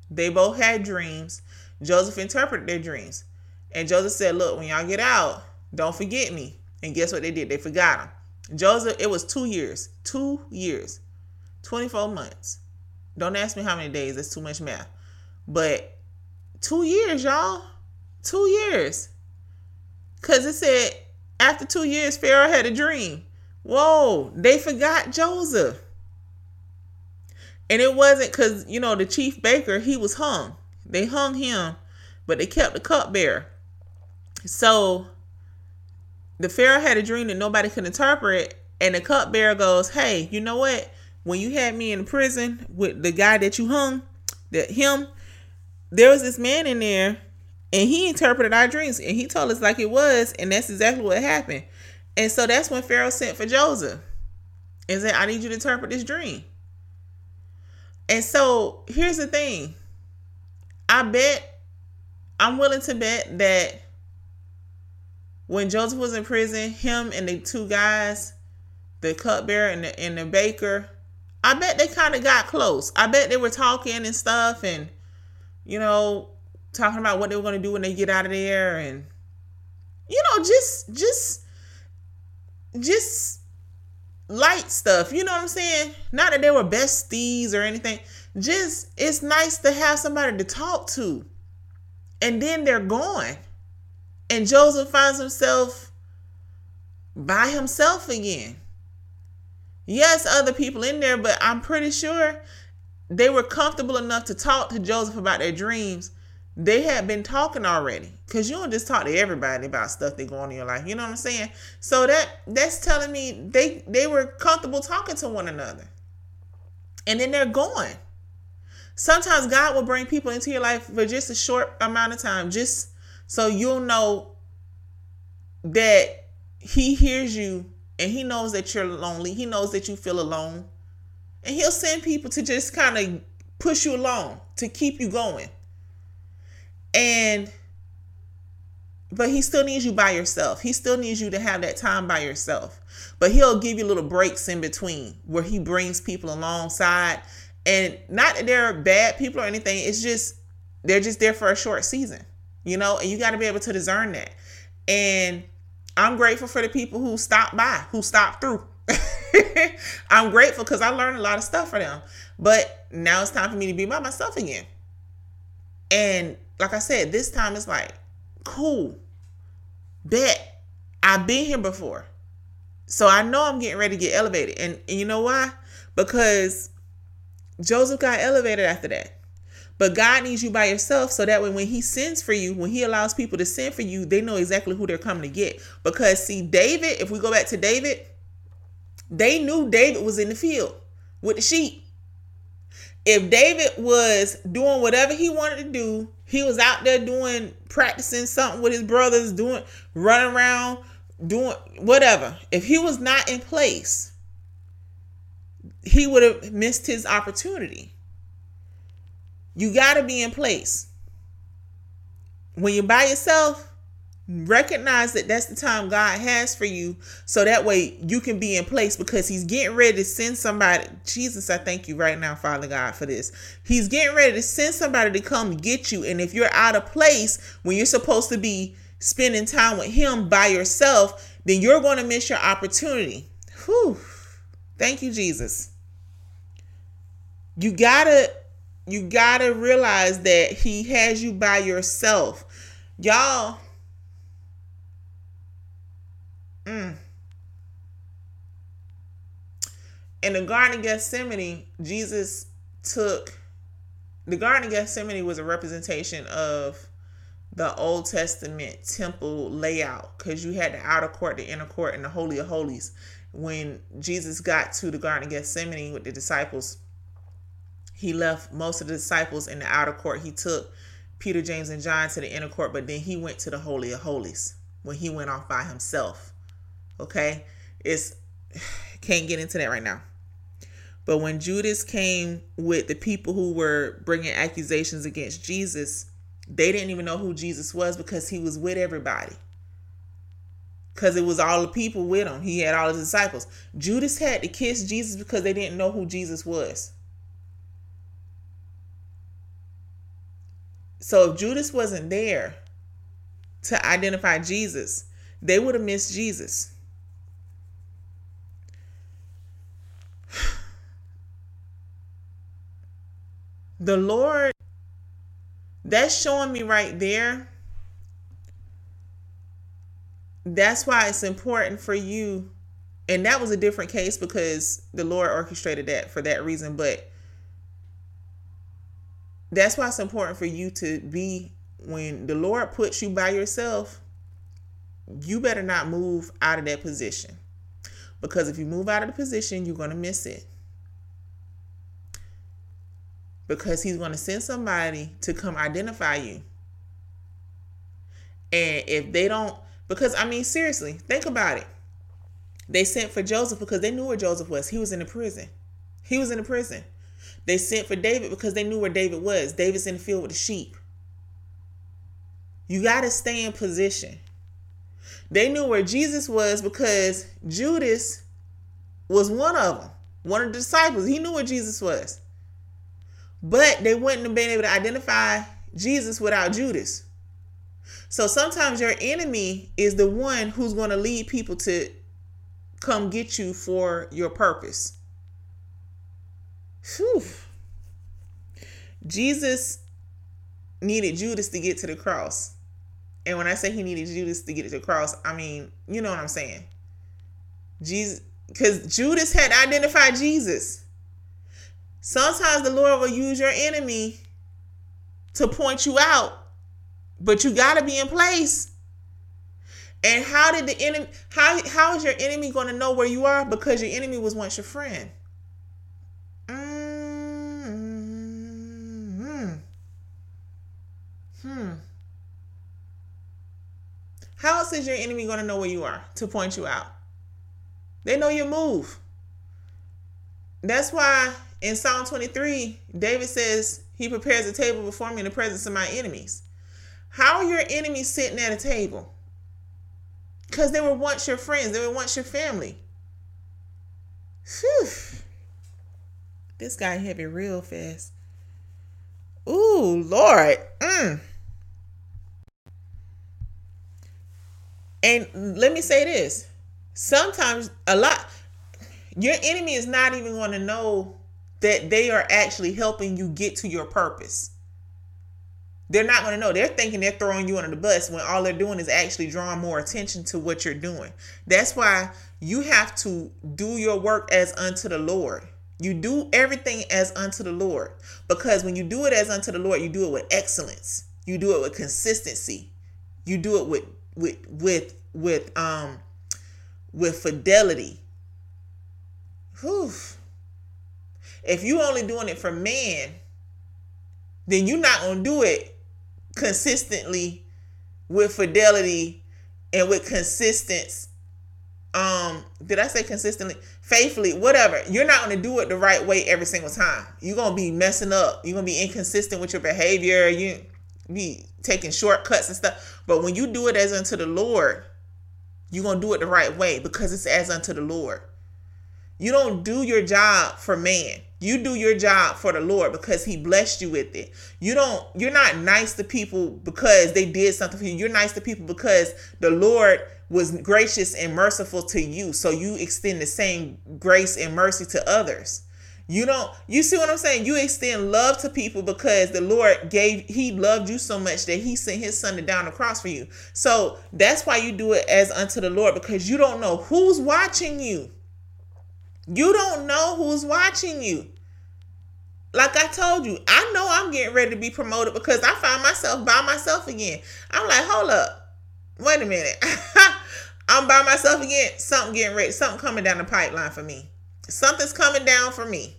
They both had dreams. Joseph interpreted their dreams. And Joseph said, Look, when y'all get out, don't forget me. And guess what they did? They forgot him. Joseph, it was two years. Two years. 24 months. Don't ask me how many days. That's too much math. But two years, y'all. Two years. Because it said after two years, Pharaoh had a dream. Whoa, they forgot Joseph. And it wasn't because, you know, the chief baker, he was hung. They hung him, but they kept the cupbearer. So the Pharaoh had a dream that nobody could interpret. And the cupbearer goes, Hey, you know what? When you had me in prison with the guy that you hung, that him, there was this man in there and he interpreted our dreams and he told us like it was. And that's exactly what happened. And so that's when Pharaoh sent for Joseph and said, I need you to interpret this dream. And so here's the thing I bet, I'm willing to bet that when Joseph was in prison, him and the two guys, the cupbearer and the, and the baker, I bet they kind of got close. I bet they were talking and stuff and, you know, talking about what they were going to do when they get out of there and, you know, just, just, just light stuff. You know what I'm saying? Not that they were besties or anything. Just it's nice to have somebody to talk to. And then they're gone. And Joseph finds himself by himself again. Yes, other people in there, but I'm pretty sure they were comfortable enough to talk to Joseph about their dreams they had been talking already. Because you don't just talk to everybody about stuff that go on in your life you know what i'm saying? So that that's telling me they they were comfortable talking to one another. And then they're going sometimes god will bring people into your life for just a short amount of time just so you'll know that he hears you and he knows that you're lonely. He knows that you feel alone. And he'll send people to just kind of push you along to keep you going and but he still needs you by yourself. He still needs you to have that time by yourself. But he'll give you little breaks in between where he brings people alongside. And not that they're bad people or anything, it's just they're just there for a short season, you know, and you got to be able to discern that. And I'm grateful for the people who stopped by, who stopped through. I'm grateful because I learned a lot of stuff for them. But now it's time for me to be by myself again. And like I said, this time it's like, cool, bet I've been here before. So I know I'm getting ready to get elevated. And, and you know why? Because Joseph got elevated after that. But God needs you by yourself so that way when he sends for you, when he allows people to send for you, they know exactly who they're coming to get. Because see, David, if we go back to David, they knew David was in the field with the sheep. If David was doing whatever he wanted to do, he was out there doing practicing something with his brothers, doing running around, doing whatever. If he was not in place, he would have missed his opportunity. You got to be in place. When you're by yourself, recognize that that's the time God has for you so that way you can be in place because he's getting ready to send somebody Jesus I thank you right now Father God for this. He's getting ready to send somebody to come get you and if you're out of place when you're supposed to be spending time with him by yourself then you're going to miss your opportunity. Whew. thank you Jesus. You gotta you gotta realize that he has you by yourself. Y'all Mm. In the Garden of Gethsemane, Jesus took the Garden of Gethsemane was a representation of the Old Testament temple layout because you had the outer court, the inner court, and the Holy of Holies. When Jesus got to the Garden of Gethsemane with the disciples, he left most of the disciples in the outer court. He took Peter, James, and John to the inner court, but then he went to the Holy of Holies when he went off by himself. Okay? It's can't get into that right now. But when Judas came with the people who were bringing accusations against Jesus, they didn't even know who Jesus was because he was with everybody. Because it was all the people with him. He had all his disciples. Judas had to kiss Jesus because they didn't know who Jesus was. So if Judas wasn't there to identify Jesus, they would have missed Jesus. The Lord, that's showing me right there that's why it's important for you and that was a different case because the Lord orchestrated that for that reason, but that's why it's important for you to be when the Lord puts you by yourself, you better not move out of that position. Because if you move out of the position, you're going to miss it. Because he's going to send somebody to come identify you. And if they don't, because I mean, seriously, think about it. They sent for Joseph because they knew where Joseph was. He was in the prison. He was in the prison. They sent for David because they knew where David was. David's in the field with the sheep. You got to stay in position. They knew where Jesus was because Judas was one of them, one of the disciples. He knew where Jesus was. But they wouldn't have been able to identify Jesus without Judas. So sometimes your enemy is the one who's going to lead people to come get you for your purpose. Whew. Jesus needed Judas to get to the cross. And when I say he needed Judas to get to the cross, I mean, you know what I'm saying. Jesus because Judas had identified Jesus. Sometimes the Lord will use your enemy to point you out, but you got to be in place. And how did the enemy how how is your enemy going to know where you are because your enemy was once your friend? Mm-hmm. Hmm. How else is your enemy going to know where you are to point you out? They know your move. That's why in Psalm 23, David says, He prepares a table before me in the presence of my enemies. How are your enemies sitting at a table? Because they were once your friends, they were once your family. Whew. This guy heavy real fast. Ooh, Lord. Mm. And let me say this. Sometimes a lot your enemy is not even going to know that they are actually helping you get to your purpose. They're not going to know. They're thinking they're throwing you under the bus when all they're doing is actually drawing more attention to what you're doing. That's why you have to do your work as unto the Lord. You do everything as unto the Lord. Because when you do it as unto the Lord, you do it with excellence. You do it with consistency. You do it with with with with um with fidelity. Whew. If you only doing it for man, then you're not gonna do it consistently with fidelity and with consistency um did i say consistently? Faithfully whatever. You're not to do it the right way every single time. You're to be messing up. You're to be inconsistent with your behavior. You be taking shortcuts and stuff. But when you do it as unto the lord you're to do it the right way because it's as unto the lord. You don't do your job for man you do your job for the Lord because he blessed you with it. You don't you're not nice to people because they did something for you. You're nice to people because the Lord was gracious and merciful to you. So you extend the same grace and mercy to others. You don't you see what I'm saying? You extend love to people because the Lord gave he loved you so much that he sent his son to down the cross for you. So that's why you do it as unto the Lord because you don't know who's watching you. You don't know who's watching you like I told you, I know I'm getting ready to be promoted because I find myself by myself again. I'm like, hold up, wait a minute. I'm by myself again. Something getting ready, something coming down the pipeline for me. Something's coming down for me.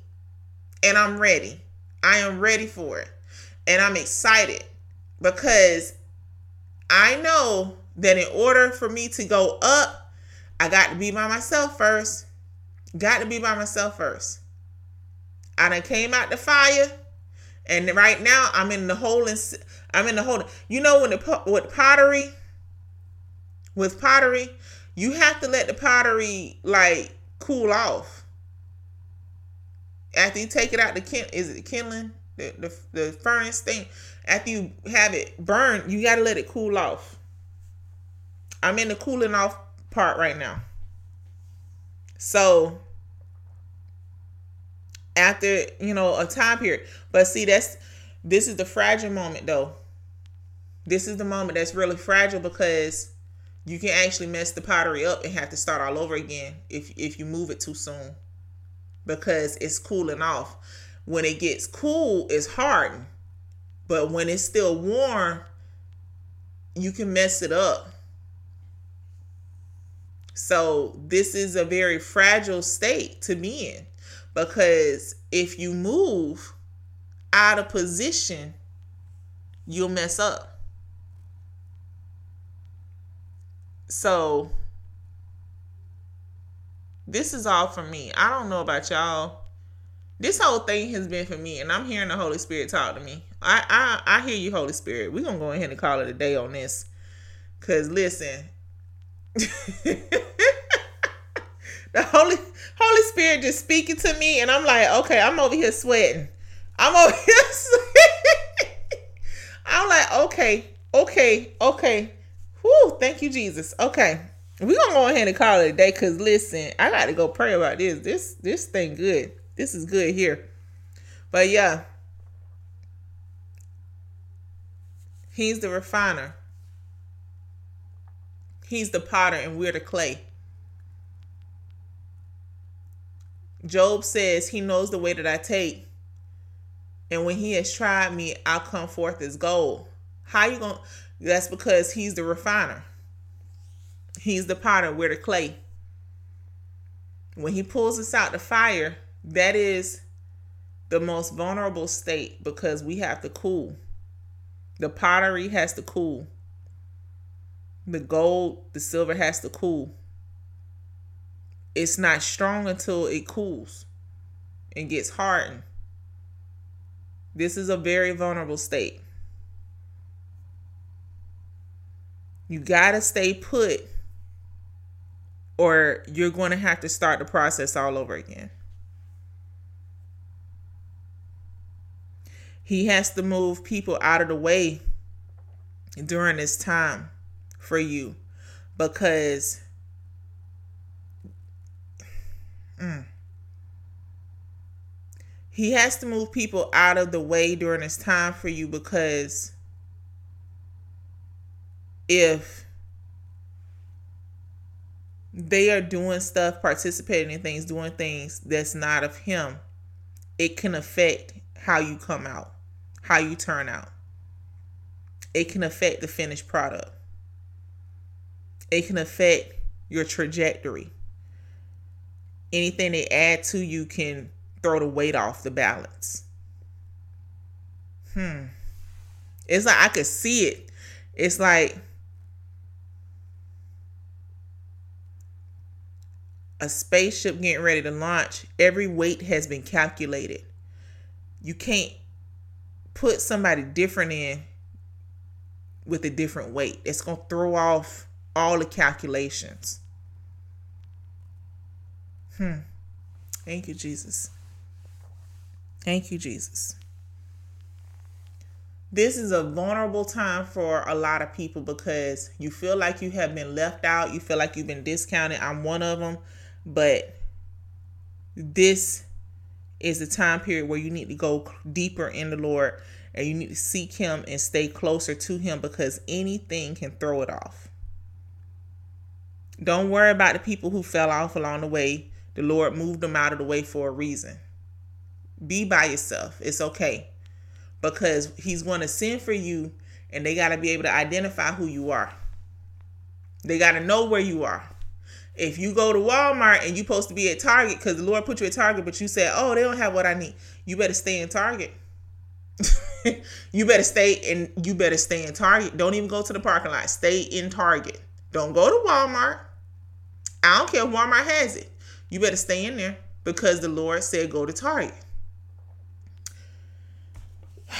And I'm ready. I am ready for it. And I'm excited because I know that in order for me to go up, I got to be by myself first. Got to be by myself first. I done came out the fire, and right now I'm in the hole. And I'm in the hole. You know when the with pottery, with pottery, you have to let the pottery like cool off. After you take it out the kin, is it kindling the, the the furnace thing? After you have it burned, you got to let it cool off. I'm in the cooling off part right now. So after you know a time period but see that's this is the fragile moment though this is the moment that's really fragile because You can actually mess the pottery up and have to start all over again if if you move it too soon because it's cooling off. When it gets cool, it's hardened. But when it's still warm, you can mess it up. So, this is a very fragile state to be in because if you move out of position, you'll mess up. So, this is all for me. I don't know about y'all. This whole thing has been for me, and I'm hearing the Holy Spirit talk to me. I I, I hear you, Holy Spirit. We're gonna go ahead and call it a day on this. Cause listen, the Holy Holy Spirit just speaking to me, and I'm like, okay, I'm over here sweating. I'm over here sweating. I'm like, okay, okay, okay. Whoo, thank you, Jesus. Okay. We're gonna go ahead and call it a day because listen, I gotta go pray about this. This this thing good. This is good here. But yeah. He's the refiner. He's the potter and we're the clay. Job says he knows the way that I take. And when he has tried me, I'll come forth as gold. How you going to that's because he's the refiner. He's the potter, we're the clay. When he pulls us out the fire, that is the most vulnerable state because we have to cool. The pottery has to cool. The gold, the silver has to cool. It's not strong until it cools and gets hardened. This is a very vulnerable state. You got to stay put, or you're going to have to start the process all over again. He has to move people out of the way during this time for you because mm, he has to move people out of the way during this time for you because if they are doing stuff, participating in things, doing things that's not of him, it can affect how you come out, how you turn out. It can affect the finished product. It can affect your trajectory. Anything they add to you can throw the weight off the balance. Hmm. It's like I could see it. It's like a spaceship getting ready to launch, every weight has been calculated. You can't put somebody different in with a different weight. It's going to throw off all the calculations. Hmm. Thank you, Jesus. Thank you, Jesus. This is a vulnerable time for a lot of people because you feel like you have been left out. You feel like you've been discounted. I'm one of them. But this is the time period where you need to go deeper in the Lord and you need to seek Him and stay closer to Him because anything can throw it off. Don't worry about the people who fell off along the way. The Lord moved them out of the way for a reason. Be by yourself. It's okay. Because He's going to send for you and they got to be able to identify who you are. They got to know where you are. If you go to Walmart and you're supposed to be at Target because the Lord put you at Target, but you said, oh, they don't have what I need, you better stay in Target. you better stay and you better stay in Target. Don't even go to the parking lot. Stay in Target. Don't go to Walmart. I don't care if Walmart has it. You better stay in there because the Lord said go to Target.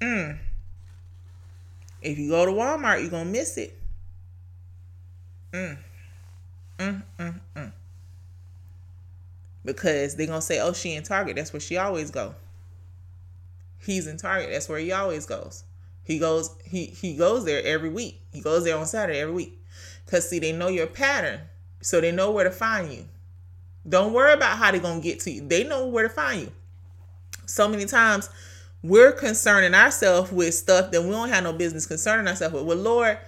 mm. If you go to Walmart, you're going to miss it. Mm. Mm, mm, mm. Because they're gonna say, "Oh, she in Target. That's where she always go." He's in Target. That's where he always goes. He goes. He he goes there every week. He goes there on Saturday every week. Cause see, they know your pattern, so they know where to find you. Don't worry about how they're gonna get to you. They know where to find you. So many times we're concerning ourselves with stuff that we don't have no business concerning ourselves with. Well, Lord,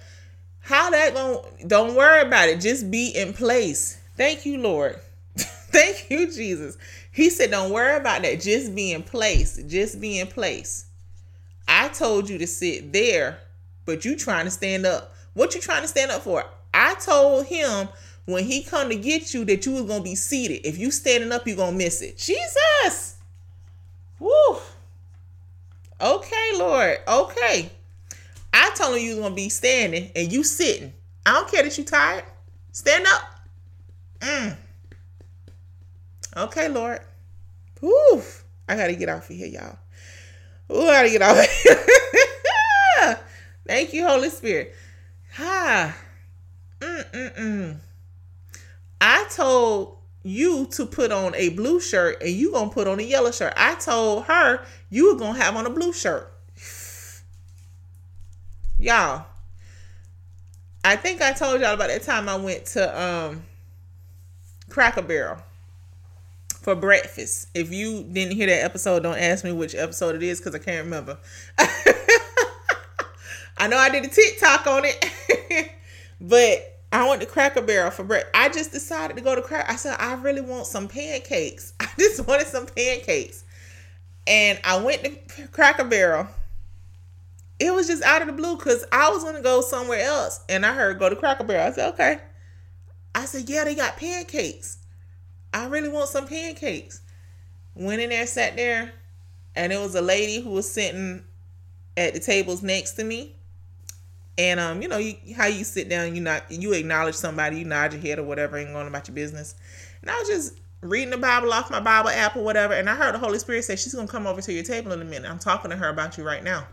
How that going don't worry about it. Just be in place. Thank you, Lord. Thank you, Jesus. He said, Don't worry about that. Just be in place. Just be in place. I told you to sit there, but you trying to stand up. What you trying to stand up for? I told him when he come to get you that you was gonna be seated. If you standing up, you gonna miss it. Jesus. Woo. Okay, Lord. Okay. I told him you was gonna be standing and you sitting. I don't care that you tired. Stand up. Mm. Okay, Lord. Whew. I gotta get off of here, y'all. Ooh, I gotta get off. Thank you, Holy Spirit. Ah. Mm-mm-mm. I told you to put on a blue shirt and you gonna put on a yellow shirt. I told her you were gonna have on a blue shirt. Y'all, I think I told y'all about that time I went to um Cracker Barrel for breakfast. If you didn't hear that episode, don't ask me which episode it is because I can't remember. I know I did a TikTok on it, but I went to Cracker Barrel for breakfast. I just decided to go to Cracker. I said I really want some pancakes. I just wanted some pancakes, and I went to Cracker Barrel. It was just out of the blue because I was gonna go somewhere else, and I heard go to Cracker Barrel. I said okay. I said yeah, they got pancakes. I really want some pancakes. Went in there, sat there, and it was a lady who was sitting at the tables next to me. And um, you know, you, how you sit down, you not you acknowledge somebody, you nod your head or whatever, and going about your business. And I was just reading the Bible off my Bible app or whatever, and I heard the Holy Spirit say she's gonna come over to your table in a minute. I'm talking to her about you right now.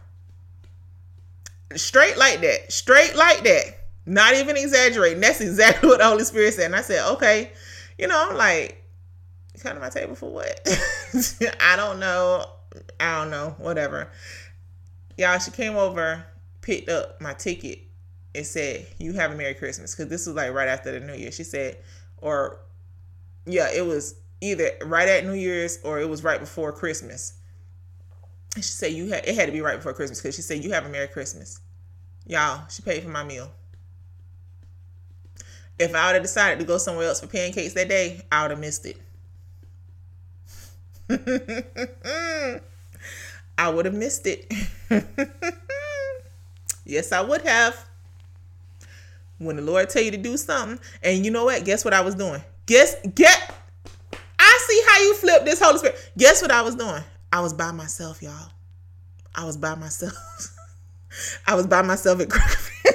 Straight like that, straight like that. Not even exaggerating. That's exactly what the Holy Spirit said. And I said, okay you know, I'm like, come to my table for what? I don't know. I don't know. Whatever. Y'all, she came over, picked up my ticket, and said, You have a Merry Christmas. Because this was like right after the New Year. She said, or yeah, it was either right at New Year's or it was right before Christmas. And she said, You had it had to be right before Christmas because she said, You have a Merry Christmas. Y'all, she paid for my meal. If I would have decided to go somewhere else for pancakes that day, I would have missed it. I would have missed it. yes, I would have. When the Lord tell you to do something, and you know what? Guess what I was doing? Guess get I see how you flip this Holy Spirit. Guess what I was doing? I was by myself, y'all. I was by myself. I was by myself at Cracker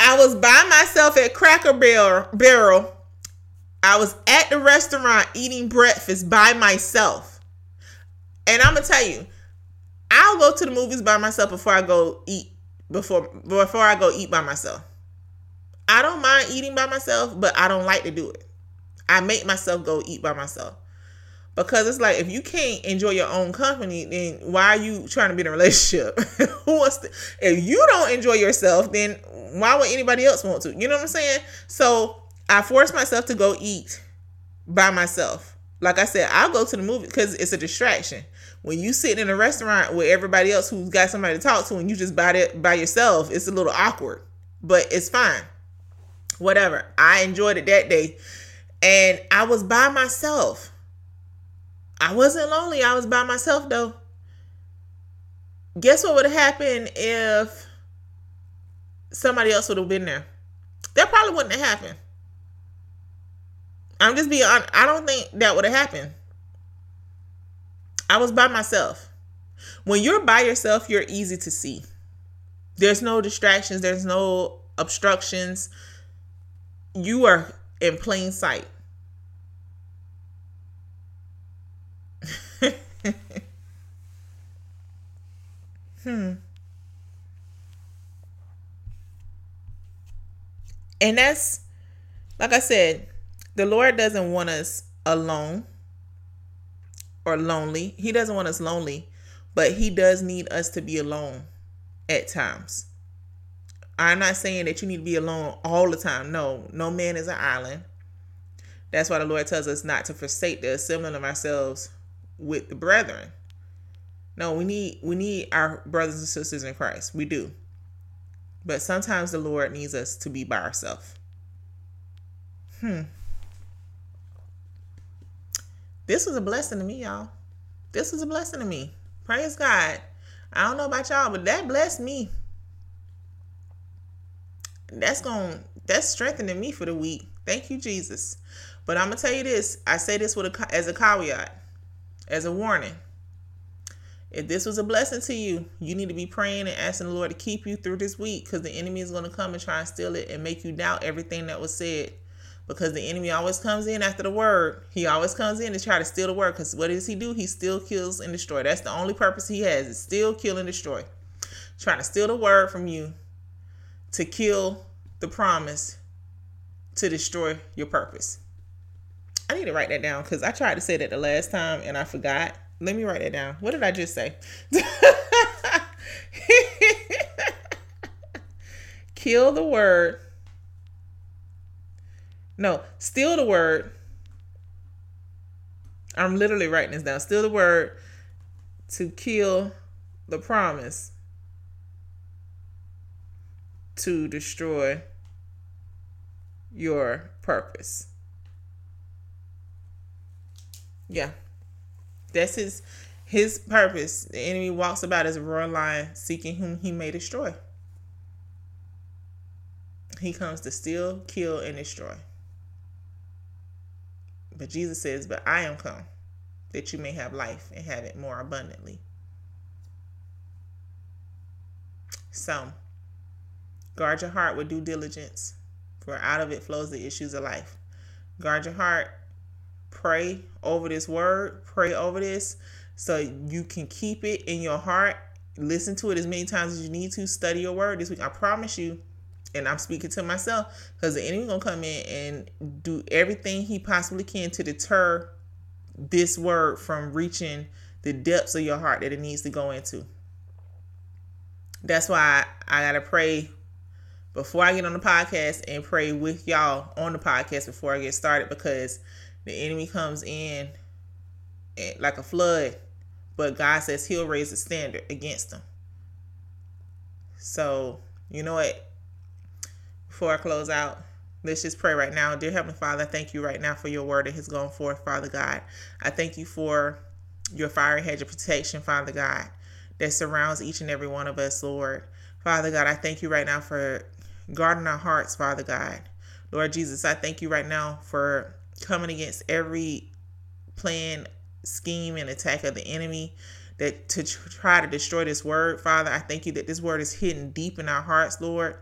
I was by myself at Cracker Barrel. I was at the restaurant eating breakfast by myself. And I'm gonna tell you, I'll go to the movies by myself before I go eat before before I go eat by myself. I don't mind eating by myself, but I don't like to do it. I make myself go eat by myself. Because it's like if you can't enjoy your own company then why are you trying to be in a relationship? Who wants to if you don't enjoy yourself then why would anybody else want to? You know what i'm saying? So i force myself to go eat by myself. Like i said i'll go to the movie because it's a distraction when you sit in a restaurant with everybody else who's got somebody to talk to and you just by it by yourself it's a little awkward but it's fine whatever i enjoyed it that day and i was by myself I wasn't lonely. I was by myself though. Guess what would have happened if somebody else would have been there? That probably wouldn't have happened. I'm just being honest. I don't think that would have happened. I was by myself. When you're by yourself, you're easy to see. There's no distractions, there's no obstructions. You are in plain sight. hmm. And that's, like I said, the Lord doesn't want us alone or lonely. He doesn't want us lonely, but He does need us to be alone at times. I'm not saying that you need to be alone all the time. No, no man is an island. That's why the Lord tells us not to forsake the assembling of ourselves with the brethren. No, we need we need our brothers and sisters in Christ. We do. But sometimes the Lord needs us to be by ourselves. Hmm. This was a blessing to me, y'all. This was a blessing to me. Praise God. I don't know about y'all, but that blessed me. That's going that's strengthening me for the week. Thank you, Jesus. But I'm gonna tell you this. I say this with a as a caveat, as a warning. If this was a blessing to you, you need to be praying and asking the Lord to keep you through this week because the enemy is to come and try and steal it and make you doubt everything that was said. Because the enemy always comes in after the word. He always comes in to try to steal the word. Because what does he do? He still kills and destroy. That's the only purpose he has is still kill and destroy. Trying to steal the word from you to kill the promise to destroy your purpose. I need to write that down because I tried to say that the last time and I forgot. Let me write that down. What did I just say? Kill the word. No, steal the word. I'm literally writing this down. Steal the word to kill the promise to destroy your purpose. Yeah. That's his his purpose. The enemy walks about as a roaring lion, seeking whom he may destroy. He comes to steal, kill, and destroy. But Jesus says, But I am come that you may have life and have it more abundantly. So, guard your heart with due diligence, for out of it flows the issues of life. Guard your heart pray over this word, pray over this so you can keep it in your heart. Listen to it as many times as you need to. Study your word this week. I promise you, and I'm speaking to myself because the enemy gonna come in and do everything he possibly can to deter this word from reaching the depths of your heart that it needs to go into. That's why I, I gotta pray before I get on the podcast and pray with y'all on the podcast before I get started because the enemy comes in like a flood, but God says he'll raise a standard against them. So, you know what? Before I close out, let's just pray right now. Dear Heavenly Father, I thank you right now for your word that has gone forth, Father God. I thank you for your fiery hedge of protection, Father God, that surrounds each and every one of us, Lord. Father God, I thank you right now for guarding our hearts, Father God. Lord Jesus, I thank you right now for coming against every plan, scheme, and attack of the enemy that to try to destroy this word, Father. I thank you that this word is hidden deep in our hearts, Lord.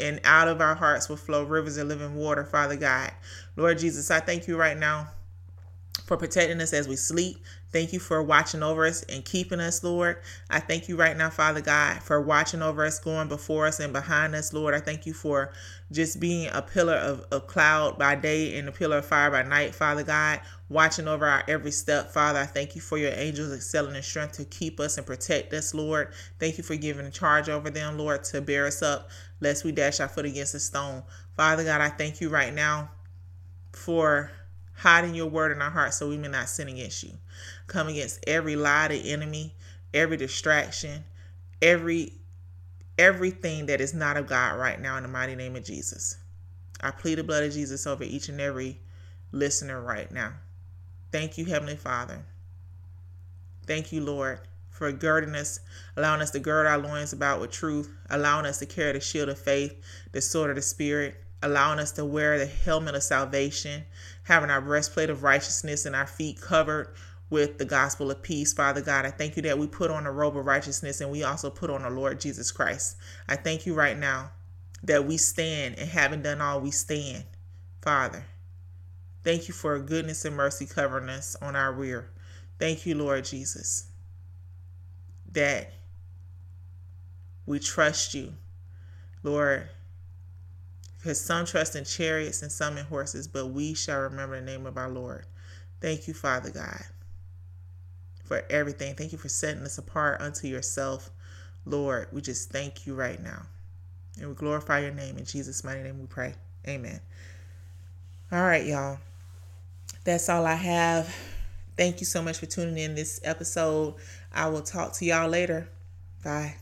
And out of our hearts will flow rivers of living water, Father God. Lord Jesus, I thank you right now for protecting us as we sleep. Thank you for watching over us and keeping us, Lord. I thank you right now, Father God, for watching over us, going before us and behind us, Lord. I thank you for just being a pillar of, of cloud by day and a pillar of fire by night, Father God, watching over our every step, Father. I thank you for your angels excelling in strength to keep us and protect us, Lord. Thank you for giving charge over them, Lord, to bear us up, lest we dash our foot against a stone. Father God, I thank you right now for hiding your word in our hearts so we may not sin against you. Come against every lie of the enemy, every distraction, every everything that is not of God right now in the mighty name of Jesus. I plead the blood of Jesus over each and every listener right now. Thank you, Heavenly Father. Thank you, Lord, for girding us, allowing us to gird our loins about with truth, allowing us to carry the shield of faith, the sword of the Spirit, allowing us to wear the helmet of salvation, having our breastplate of righteousness and our feet covered with the gospel of peace, Father God. I thank you that we put on a robe of righteousness and we also put on the Lord Jesus Christ. I thank you right now that we stand and having done all, we stand, Father. Thank you for goodness and mercy covering us on our rear. Thank you, Lord Jesus, that we trust you, Lord because some trust in chariots and some in horses, but we shall remember the name of our Lord. Thank you, Father God, for everything. Thank you for setting us apart unto yourself, Lord. We just thank you right now. And we glorify your name. In Jesus' mighty name we pray. Amen. All right, y'all. That's all I have. Thank you so much for tuning in this episode. I will talk to y'all later. Bye.